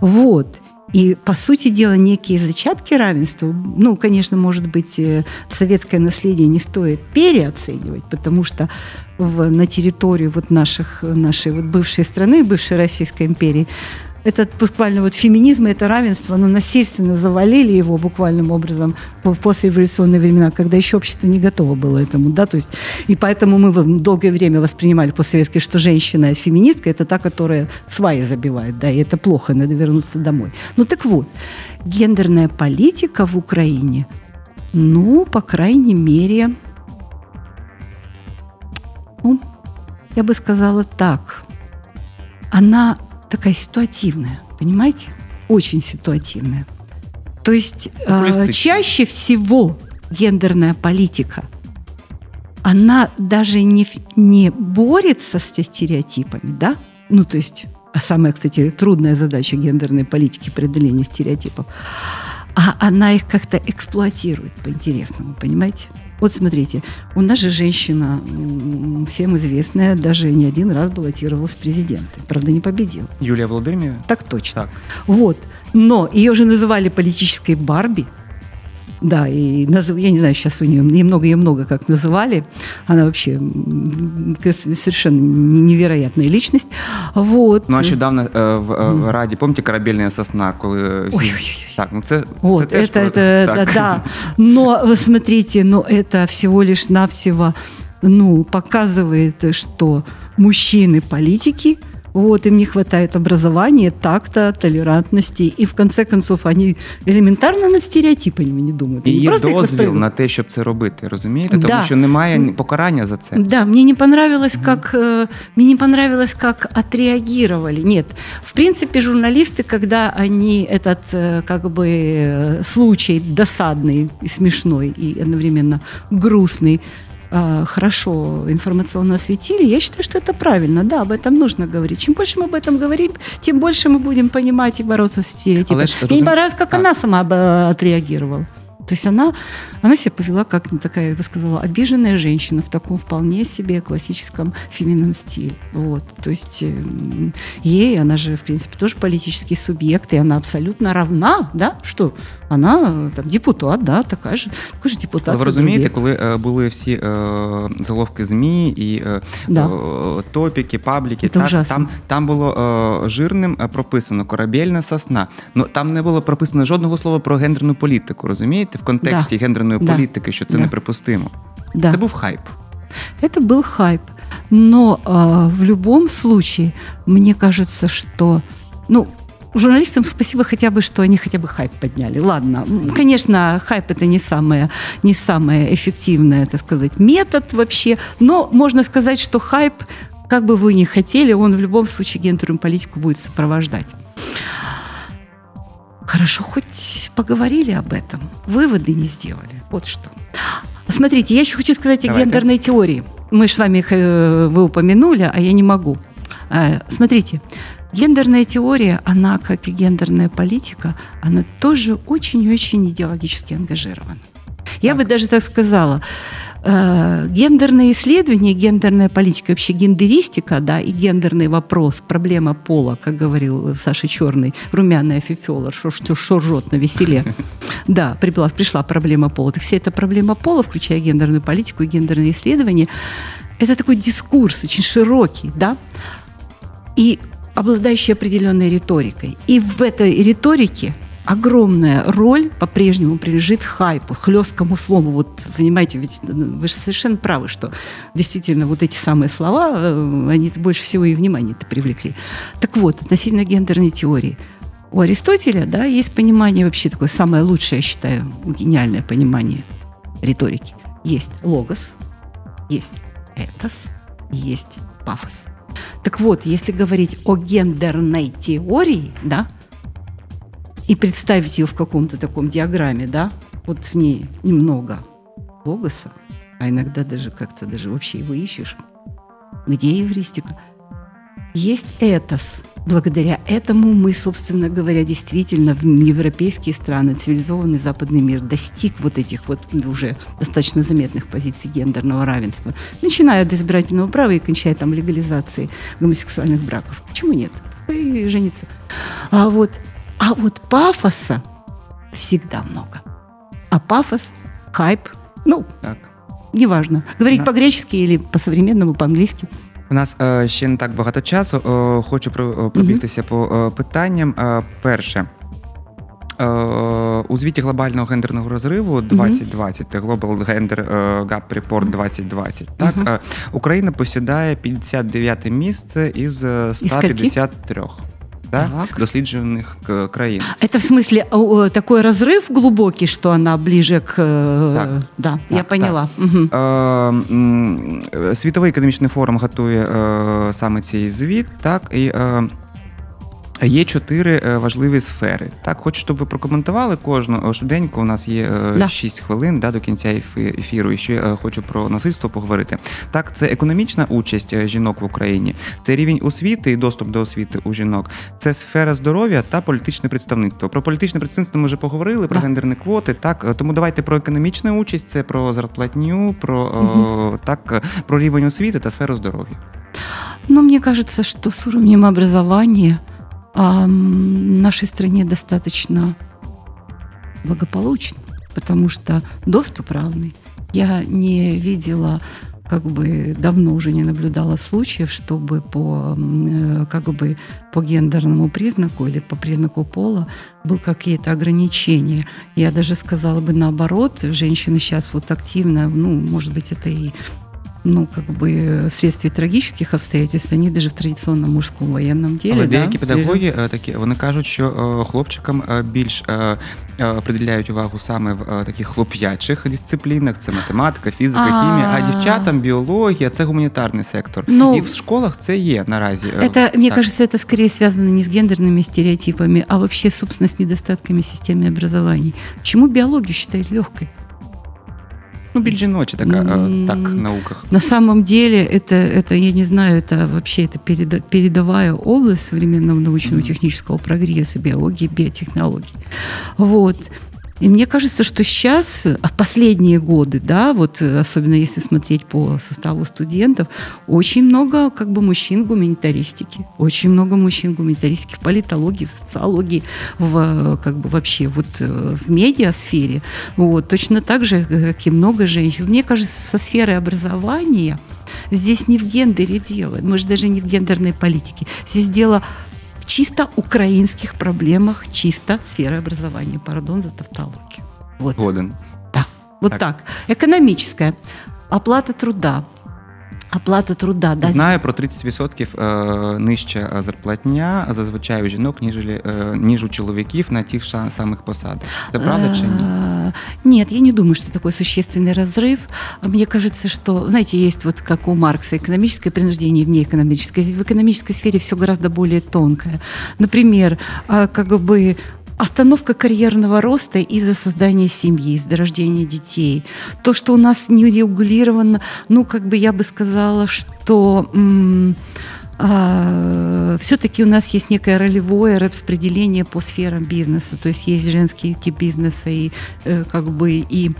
[SPEAKER 4] Вот. И, по сути дела, некие зачатки равенства, ну, конечно, может быть, э, советское наследие не стоит переоценивать, потому что в, на территорию вот наших, нашей вот бывшей страны, бывшей Российской империи, этот буквально вот феминизм это равенство, ну, насильственно завалили его буквальным образом в послереволюционные времена, когда еще общество не готово было этому, да, то есть, и поэтому мы долгое время воспринимали постсоветские, что женщина феминистка – это та, которая сваи забивает, да, и это плохо, надо вернуться домой. Ну, так вот, гендерная политика в Украине, ну, по крайней мере, ну, я бы сказала так, она такая ситуативная, понимаете? Очень ситуативная. То есть э, чаще всего гендерная политика, она даже не, не борется с стереотипами, да? Ну, то есть, а самая, кстати, трудная задача гендерной политики – преодоление стереотипов. А она их как-то эксплуатирует по-интересному, понимаете? Вот смотрите, у нас же женщина, всем известная, даже не один раз баллотировалась в президенты. Правда, не победила.
[SPEAKER 3] Юлія Володимирівна?
[SPEAKER 4] Так точно.
[SPEAKER 3] Так.
[SPEAKER 4] Вот. Но ее же называли политической Барби. Да, и назыв- я не знаю, сейчас у нее немного ее много как называли. Она вообще м, к- совершенно не- невероятная личность. Вот.
[SPEAKER 3] Ну, а нещодавно е, в, е, в Раді, пам'ятаєте, корабельна сосна, коли всі...
[SPEAKER 4] Ой-ой-ой.
[SPEAKER 3] Так, ну це,
[SPEAKER 4] Вот,
[SPEAKER 3] це теж
[SPEAKER 4] это,
[SPEAKER 3] про-
[SPEAKER 4] это,
[SPEAKER 3] так.
[SPEAKER 4] да, да. Но вы смотрите, но это всего лишь навсего, ну, показывает, что мужчины политики, вот, им не хватает образования, такта, толерантности, и в конце концов они элементарно над стереотипами не думают.
[SPEAKER 3] І
[SPEAKER 4] Они
[SPEAKER 3] є
[SPEAKER 4] просто их
[SPEAKER 3] дозвіл
[SPEAKER 4] воспринимают.
[SPEAKER 3] на те, щоб це робити, розумієте? Тому
[SPEAKER 4] Да.
[SPEAKER 3] що немає ні покарання за це.
[SPEAKER 4] Да, мне не понравилось, как э, мне не понравилось, как отреагировали. Нет, в принципе, журналисты, когда они этот э, как бы э, случай досадный и смешной и одновременно грустный э, хорошо информационно осветили, я считаю, что это правильно. Да, об этом нужно говорить. Чем больше мы об этом говорим, тем больше мы будем понимать и бороться с стереотипами. Мне не понравилось, как
[SPEAKER 3] Так.
[SPEAKER 4] она сама бы отреагировала. То есть она, она себя повела как такая, я бы сказала, обиженная женщина в таком вполне себе классическом феминном стиле. Вот. То есть м, ей, она же, в принципе, тоже политический субъект, и она абсолютно равна, да, что она э, там депутат, да, такая же, такой же депутат.
[SPEAKER 3] Але ви
[SPEAKER 4] как
[SPEAKER 3] розумієте,
[SPEAKER 4] другие.
[SPEAKER 3] коли е, були всі е, заголовки ЗМІ і е,
[SPEAKER 4] Да.
[SPEAKER 3] е, топіки, пабліки,
[SPEAKER 4] Це
[SPEAKER 3] так,
[SPEAKER 4] ужасно.
[SPEAKER 3] там, там було е, жирним е, прописано корабельна сосна. Ну там не було прописано жодного слова про гендерну політику, розумієте? В контексті гендерної
[SPEAKER 4] Да.
[SPEAKER 3] політики, що це
[SPEAKER 4] Да.
[SPEAKER 3] неприпустимо.
[SPEAKER 4] Да.
[SPEAKER 3] Це був хайп.
[SPEAKER 4] Это был хайп. Но а, в любом случае, мне кажется, что, ну, журналистам спасибо хотя бы, что они хотя бы хайп подняли. Ладно, конечно, хайп это не самое, не самое эффективное, так сказать, метод вообще, но можно сказать, что хайп Как бы вы ни хотели, он в любом случае гендерную политику будет сопровождать. Хорошо, хоть поговорили об этом, выводы не сделали. Вот что. Смотрите, я еще хочу сказать о
[SPEAKER 3] Давайте.
[SPEAKER 4] гендерной теории. Мы с вами их э, вы упомянули, а я не могу. Э, Смотрите, гендерная теория, она, как и гендерная политика, она тоже очень и очень идеологически ангажирована. Я бы даже так сказала, э, гендерные исследования, гендерная политика, вообще гендеристика, да, и гендерный вопрос, проблема пола, как говорил Саша Черный, румяная фифела, что, что, что ржет на веселе. Да, прибыла, пришла проблема пола. Так вся эта проблема пола, включая гендерную политику и гендерные исследования, это такой дискурс очень широкий, да, и обладающий определенной риторикой. И в этой риторике огромная роль по-прежнему принадлежит хайпу, хлесткому слову. Вот, понимаете, ведь вы же совершенно правы, что действительно вот эти самые слова, э, они больше всего и внимание-то привлекли. Так вот, относительно гендерной теории. У Аристотеля, да, есть понимание вообще такое самое лучшее, я считаю, гениальное понимание риторики. Есть логос, есть этос, есть пафос. Так вот, если говорить о гендерной теории, да, и представить ее в каком-то таком диаграмме, да, вот в ней немного логоса, а иногда даже как-то даже вообще его ищешь. Где евристика? Есть этос. Благодаря этому мы, собственно говоря, действительно в европейские страны, цивилизованный западный мир достиг вот этих вот уже достаточно заметных позиций гендерного равенства, начиная от избирательного права и кончая там легализацией гомосексуальных браков. Почему нет? И женится. А вот, а вот пафоса всегда много. А пафос, хайп, ну,
[SPEAKER 3] Так.
[SPEAKER 4] неважно. Говорить
[SPEAKER 3] Да.
[SPEAKER 4] по-гречески или по-современному, по-английски.
[SPEAKER 3] У нас е, ще не так багато часу. Е, хочу про- е, пробігтися по е, питанням. Перше. У звіті глобального гендерного розриву 2020, це Global Gender Gap Report 2020, так, е, Україна посідає 59 місце із е,
[SPEAKER 4] скільки?
[SPEAKER 3] 153 да,
[SPEAKER 4] Так.
[SPEAKER 3] досліджених е, країн.
[SPEAKER 4] Это в смысле о, о, такой разрыв глубокий, что она ближе к... э,
[SPEAKER 3] Так.
[SPEAKER 4] Да, я
[SPEAKER 3] Так,
[SPEAKER 4] поняла. Мгм.
[SPEAKER 3] Е, м, е, Світовий економічний форум готує е, саме цей звіт, так і. Є чотири е, важливі сфери. Так, хочу, щоб ви прокоментували кожну швиденько. У нас є е,
[SPEAKER 4] Да.
[SPEAKER 3] 6 хвилин да, до кінця ефіру. І ще е, хочу про насильство поговорити. Так, це економічна участь жінок в Україні, це рівень освіти і доступ до освіти у жінок, це сфера здоров'я та політичне представництво. Про політичне представництво ми вже поговорили, про
[SPEAKER 4] Да.
[SPEAKER 3] гендерні квоти. Так, тому давайте про економічну участь, це про зарплатню, про е, так, про рівень освіти та сферу здоров'я.
[SPEAKER 4] Но мне кажется, что с уровнем образования а, м, нашей стране достаточно благополучно, потому что доступ равный. Я не видела как бы давно уже не наблюдала случаев, чтобы по э, как бы по гендерному признаку или по признаку пола был какие-то ограничения. Я даже сказала бы наоборот, женщины сейчас вот активно, ну, может быть, это и ну, как бы вследствие трагических обстоятельств, они даже в традиционном мужском военном деле.
[SPEAKER 3] Але
[SPEAKER 4] да,
[SPEAKER 3] деякі педагоги е, такі вони кажуть, що е, хлопчикам е, більш е, е, приділяють увагу саме в е, таких хлоп'ячих дисциплінах: це математика, фізика,
[SPEAKER 4] А.
[SPEAKER 3] хімія, а дівчатам біологія це гуманітарний сектор.
[SPEAKER 4] Ну,
[SPEAKER 3] І в школах це є наразі. е,
[SPEAKER 4] Это, мне
[SPEAKER 3] так.
[SPEAKER 4] кажется, это скорее связано не с гендерными стереотипами, а вообще, собственно, с недостатками системы образований. Почему биологию считают легкой?
[SPEAKER 3] Ну така е,
[SPEAKER 4] М.
[SPEAKER 3] так науках.
[SPEAKER 4] На самом деле, это, это я не знаю, это вообще это переда- передовая область современного научно-технического прогресса, биологии, биотехнологий. Вот. И мне кажется, что сейчас, а в последние годы, да, вот особенно если смотреть по составу студентов, очень много как бы мужчин в гуманитаристике, очень много мужчин в гуманитаристике, в политологии, в социологии, в как бы вообще вот э, в медиасфере. Вот. Точно так же, как и много женщин. Мне кажется, со сферы образования здесь не в гендере дело, может, даже не в гендерной политике. Здесь дело чисто украинских проблемах, чисто сферы образования. Пардон за тавтологию. Вот.
[SPEAKER 3] Годен.
[SPEAKER 4] Вот
[SPEAKER 3] Так.
[SPEAKER 4] так. Экономическая. Оплата труда. Оплата труда. Да,
[SPEAKER 3] Знаю про 30% е, нижча е, зарплатня зазвичай у жінок, ніж, е, ніж у чоловіків на тих ша- самих посадах. Це правда чи ні?
[SPEAKER 4] Э, Нет, я не думаю, что такой существенный разрыв. Мне кажется, что, знаете, есть вот как у Маркса экономическое принуждение и внеэкономическое. В экономической сфере все гораздо более тонкое. Например, а, как бы остановка карьерного роста из-за создания семьи, из-за рождения детей. То, что у нас не регулировано, ну, как бы я бы сказала, что а, все-таки у нас есть некое ролевое распределение по сферам бизнеса. То есть есть женские тип бизнеса и э, как бы и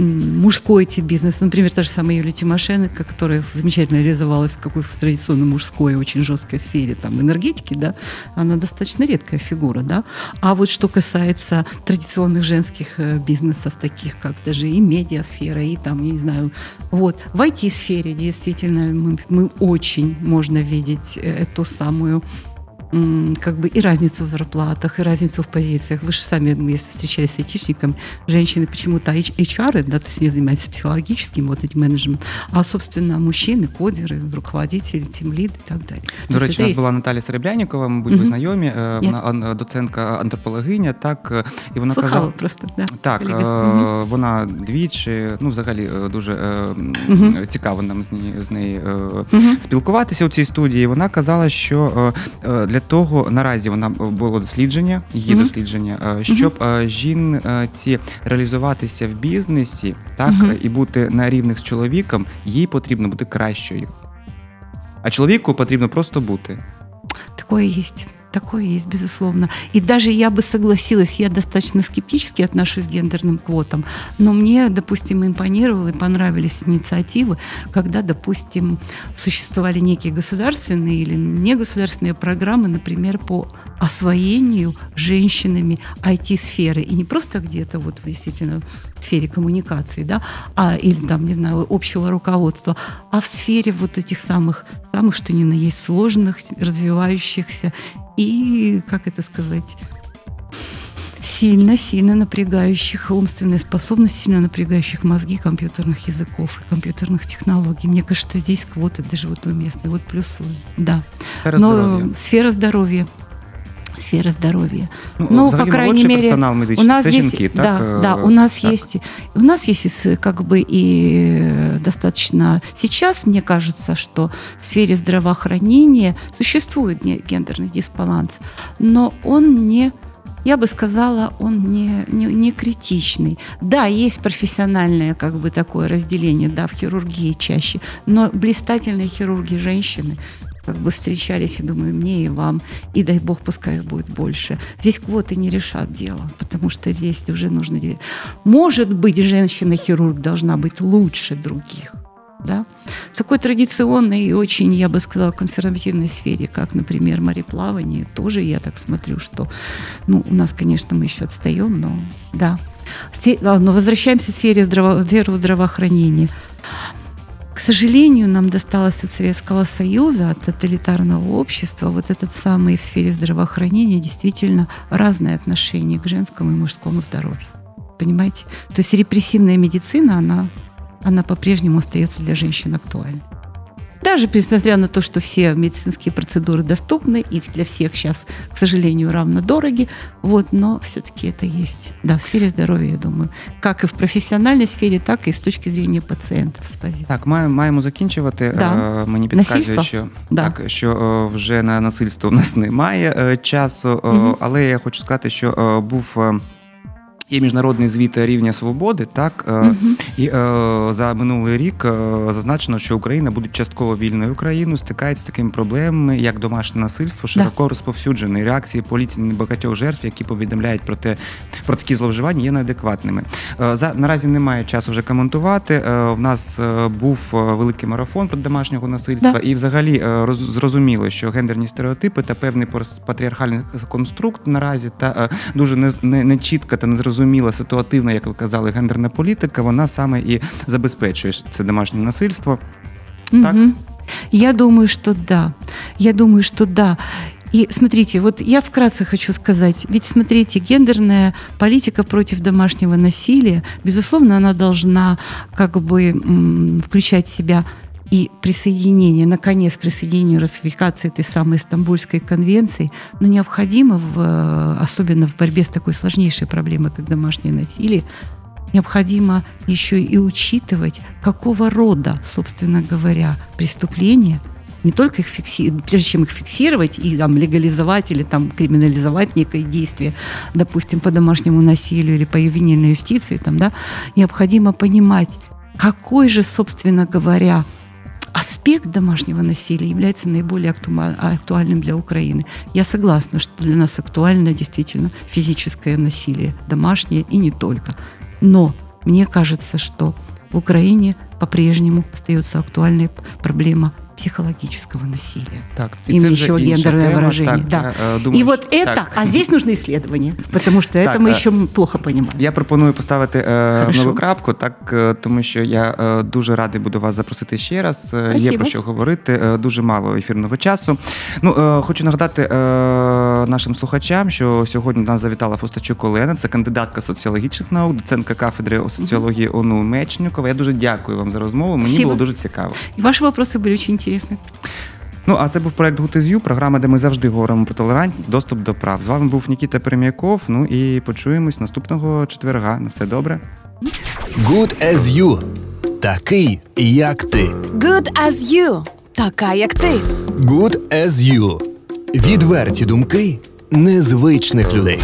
[SPEAKER 4] мужской тип бизнеса. Например, та же самая Юлия Тимошенко, которая замечательно реализовалась в какой-то традиционно мужской, очень жесткой сфере там, энергетики, да, она достаточно редкая фигура. Да? А вот что касается традиционных женских э, бизнесов, таких как даже и медиасфера, и там, я не знаю, вот, в IT-сфере действительно мы, мы очень можно видеть э, эту самую как бы и разницу в зарплатах, и разницу в позициях. Вы же сами, если встречались с айтишником, женщины почему-то HR, да, то есть не занимаются психологическим вот этим менеджментом, а, собственно, мужчины, кодеры, руководители, тімлід і так далі.
[SPEAKER 3] До речі, у нас була Наталя Серебрянікова, мабуть, ви знайомі, вона доцентка антропологиня, так, і вона
[SPEAKER 4] Слухала
[SPEAKER 3] казала...
[SPEAKER 4] просто, да,
[SPEAKER 3] Так, вона двічі, ну, взагалі, дуже цікаво нам з нею спілкуватися у цій студії. Вона казала, що для для того наразі вона було дослідження, її mm-hmm. дослідження, щоб mm-hmm. жінці реалізуватися в бізнесі, так mm-hmm. і бути на рівних з чоловіком, їй потрібно бути кращою. А чоловіку потрібно просто бути.
[SPEAKER 4] Такое есть. Такое есть, безусловно. И даже я бы согласилась, я достаточно скептически отношусь к гендерным квотам, но мне, допустим, импонировало и понравились инициативы, когда, допустим, существовали некие государственные или негосударственные программы, например, по освоению женщинами IT-сферы. И не просто где-то вот действительно в сфере коммуникации, да, а, или там, не знаю, общего руководства, а в сфере вот этих самых, самых, что ни на есть, сложных, развивающихся и, как это сказать, сильно-сильно напрягающих умственные способности, сильно напрягающих мозги компьютерных языков и компьютерных технологий. Мне кажется, что здесь квоты даже вот уместны. Вот плюсую. Да.
[SPEAKER 3] Сфера Но здоровья.
[SPEAKER 4] сфера здоровья сфера здоровья.
[SPEAKER 3] Ну, ну по крайней мере, у нас есть, жінки,
[SPEAKER 4] да, так? да, у нас так. есть, у нас есть как бы и достаточно. Сейчас мне кажется, что в сфере здравоохранения существует гендерный дисбаланс, но он не я бы сказала, он не, не, не критичный. Да, есть профессиональное как бы такое разделение, да, в хирургии чаще, но блистательные хирурги женщины, как бы встречались, и думаю, мне и вам, и дай бог, пускай их будет больше. Здесь квоты не решат дело, потому что здесь уже нужно... Может быть, женщина-хирург должна быть лучше других, да? В такой традиционной и очень, я бы сказала, консервативной сфере, как, например, мореплавание, тоже я так смотрю, что, ну, у нас, конечно, мы еще отстаем, но да. Но возвращаемся к сфере здраво, здравоохранения. К сожалению, нам досталось от Советского Союза, от тоталитарного общества, вот этот самый в сфере здравоохранения действительно разное отношение к женскому и мужскому здоровью. Понимаете? То есть репрессивная медицина, она, она по-прежнему остается для женщин актуальной. Даже несмотря на то, что все медицинские процедуры доступны и для всех сейчас, к сожалению, равно дороги, вот, но все-таки это есть. Да, в сфере здоров'я, я думаю, как і в професіональній сфері, так і з точки зрення пацієнтів. З позиції.
[SPEAKER 3] Так, маємо, маємо закінчувати.
[SPEAKER 4] Да.
[SPEAKER 3] Мені підказують, що да. так, що вже на насильство у нас немає часу, угу. але я хочу сказати, що був Є міжнародний звіт рівня свободи, так uh і е, за минулий рік е, зазначено, що Україна буде частково вільною країною, стикається з такими проблемами, як домашнє насильство, широко да. розповсюджене. Реакції поліції на багатьох жертв, які повідомляють про те, про такі зловживання, є неадекватними. Е, за наразі немає часу вже коментувати. В нас був великий марафон про домашнього насильства, да. і взагалі роз, зрозуміло, що гендерні стереотипи та певний патріархальний конструкт наразі та дуже не, не, не та незрозуміла зрозуміла ситуативна, як ви казали, гендерна політика, вона саме і забезпечує це домашнє насильство.
[SPEAKER 4] Угу. Так? Я думаю, что да. Я думаю, что да. И смотрите, вот я вкратце хочу сказать, ведь смотрите, гендерная политика против домашнего насилия, безусловно, она должна как бы включать в себя и присоединение, наконец, присоединению ратификации этой самой Стамбульской конвенции, но необходимо, в, особенно в борьбе с такой сложнейшей проблемой, как домашнее насилие, необходимо еще и учитывать, какого рода, собственно говоря, преступления не только их фиксировать, прежде чем их фиксировать и там легализовать или там криминализовать некое действие, допустим, по домашнему насилию или по ювенильной юстиции, там, да, необходимо понимать, какой же, собственно говоря, аспект домашнего насилия является наиболее актуальным для Украины. Я согласна, что для нас актуально действительно физическое насилие, домашнее и не только. Но мне кажется, что в Украине по-прежнему остается актуальной проблема психологического насилия,
[SPEAKER 3] так,
[SPEAKER 4] имеющего гендерное тема, выражение. Так, да. Я, э, думаю, и вот это, так. а здесь нужны исследования, потому що так, це ми ще плохо розуміємо.
[SPEAKER 3] Я пропоную поставити е, нову крапку, так е, тому що я е, дуже радий буду вас запросити ще раз. Спасибо. Є про що говорити. Дуже мало ефірного часу. Ну хочу нагадати нашим слухачам, що сьогодні до нас завітала Фостачук Олена, це кандидатка соціологічних наук, доцентка кафедри соціології ОНУ Мечникова. Я дуже дякую вам за розмову. Мені Спасибо. було дуже цікаво.
[SPEAKER 4] І ваші вопроси були дуже інтересні.
[SPEAKER 3] Ну, а це був проект Гутезю, програма, де ми завжди говоримо про толерантність, доступ до прав. З вами був Нікіта Перем'яков. Ну і почуємось наступного четверга. На все добре.
[SPEAKER 1] Good as you. Такий, як ти.
[SPEAKER 2] Good as you. Така, як ти.
[SPEAKER 1] Good as you. Відверті думки незвичних людей.